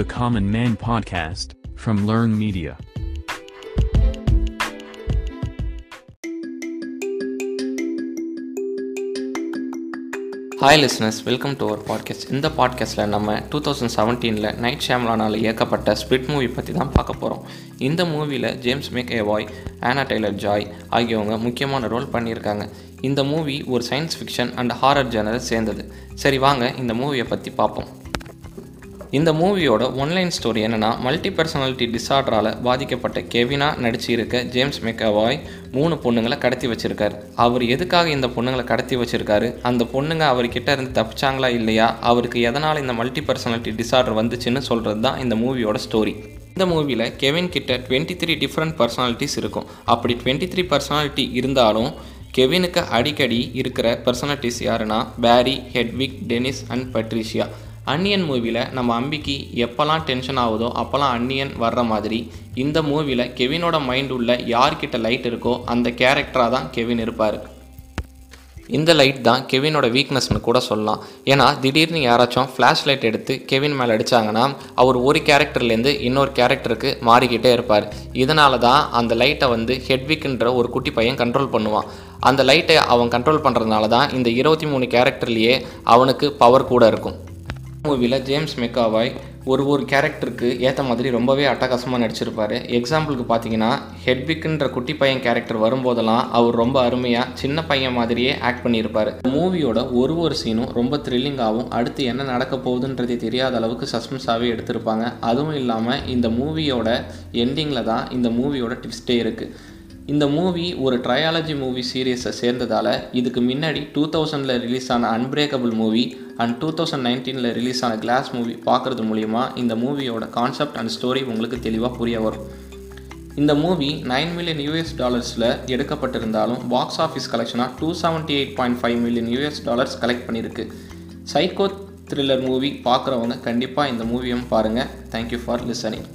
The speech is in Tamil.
the Common Man podcast from Learn Media. Hi listeners welcome to our podcast இந்த பாட்காஸ்ட்டில் நம்ம டூ தௌசண்ட் செவன்டீனில் நைட் ஷாம்லானால் இயக்கப்பட்ட ஸ்பிட் மூவி பற்றி தான் பார்க்க போகிறோம் இந்த மூவியில் ஜேம்ஸ் மேக் ஏவாய் ஆனா டெய்லர் ஜாய் ஆகியவங்க முக்கியமான ரோல் பண்ணியிருக்காங்க. இந்த மூவி ஒரு சயின்ஸ் ஃபிக்ஷன் அண்ட் ஹாரர் ஜேனரை சேர்ந்தது. சரி வாங்க இந்த மூவியை பற்றி பார்ப்போம். இந்த மூவியோட ஒன்லைன் ஸ்டோரி என்னென்னா மல்டி பர்சனாலிட்டி டிசார்டரால் பாதிக்கப்பட்ட கெவினா நடிச்சிருக்க ஜேம்ஸ் மெக்காவாய் மூணு பொண்ணுங்களை கடத்தி வச்சிருக்காரு. அவர் எதுக்காக இந்த பொண்ணுங்களை கடத்தி வச்சிருக்காரு? அந்த பொண்ணுங்க அவர்கிட்ட இருந்து தப்பிச்சாங்களா இல்லையா? அவருக்கு எதனால் இந்த மல்டி பர்சனாலிட்டி டிசார்டர் வந்துச்சுன்னு சொல்கிறது தான் இந்த மூவியோட ஸ்டோரி இந்த மூவியில் கெவின் கிட்ட டுவெண்ட்டி த்ரீ டிஃப்ரெண்ட் பர்சனாலிட்டிஸ் இருக்கும். அப்படி டுவெண்ட்டி த்ரீ பர்சனாலிட்டி இருந்தாலும் கெவினுக்கு அடிக்கடி இருக்கிற பர்சனாலிட்டிஸ் யாருன்னா Barry Hedwig Dennis and Patricia Anniyan மூவியில் நம்ம அம்பிக்கு எப்போல்லாம் டென்ஷன் ஆகுதோ அப்போல்லாம் அன்னியன் வர்ற மாதிரி இந்த மூவியில் கெவினோட மைண்ட் உள்ள யார்கிட்ட லைட் இருக்கோ அந்த கேரக்டராக தான் கெவின் இருப்பார். இந்த லைட் தான் கெவினோட வீக்னஸ்னு கூட சொல்லலாம். ஏன்னா திடீர்னு யாராச்சும் ஃப்ளாஷ் லைட் எடுத்து கெவின் மேலே அடித்தாங்கன்னா அவர் ஒரு கேரக்டர்லேருந்து இன்னொரு கேரக்டருக்கு மாறிக்கிட்டே இருப்பார். இதனால தான் அந்த லைட்டை வந்து ஹெட்விக்ன்ற ஒரு குட்டி பையன் கண்ட்ரோல் பண்ணுவான். அந்த லைட்டை அவன் கண்ட்ரோல் பண்ணுறதுனால தான் இந்த இருபத்தி மூணு கேரக்டர்லேயே அவனுக்கு பவர் கூட இருக்கும். மூவியில் ஜேம்ஸ் மெக்காவாய் ஒரு ஒரு கேரக்டருக்கு ஏற்ற மாதிரி ரொம்பவே அட்டகாசமாக நடிச்சிருப்பார். எக்ஸாம்பிளுக்கு பார்த்தீங்கன்னா ஹெட்விக்ன்ற குட்டி பையன் கேரக்டர் வரும்போதெல்லாம் அவர் ரொம்ப அருமையாக சின்ன பையன் மாதிரியே ஆக்ட் பண்ணியிருப்பார். மூவியோட ஒரு ஒரு சீனும் ரொம்ப த்ரில்லிங்காகவும் அடுத்து என்ன நடக்க போகுதுன்றதே தெரியாத அளவுக்கு சஸ்பென்ஸாகவே எடுத்திருப்பாங்க. அதுவும் இல்லாமல் இந்த மூவியோட எண்டிங்கில் தான் இந்த மூவியோட ட்விஸ்டே இருக்குது இந்த மூவி ஒரு ட்ரையாலஜி மூவி சீரியஸை சேர்ந்ததால் இதுக்கு முன்னாடி டூ தௌசண்டில் ரிலீஸ் ஆன unbreakable movie and two thousand நைன்டீனில் ரிலீஸ் ஆன கிளாஸ் மூவி பார்க்குறது மூலிமா இந்த மூவியோட கான்செப்ட் அண்ட் ஸ்டோரி உங்களுக்கு தெளிவாக புரிய வரும். இந்த மூவி நைன் மில்லியன் யூஎஸ் டாலர்ஸில் எடுக்கப்பட்டிருந்தாலும் box office கலெக்ஷனாக two seventy eight point five million US dollars collect பண்ணியிருக்கு. சைக்கோ த்ரில்லர் மூவி பார்க்குறவங்க கண்டிப்பாக இந்த மூவியும் பாருங்கள் தேங்க்யூ ஃபார் லிசனிங்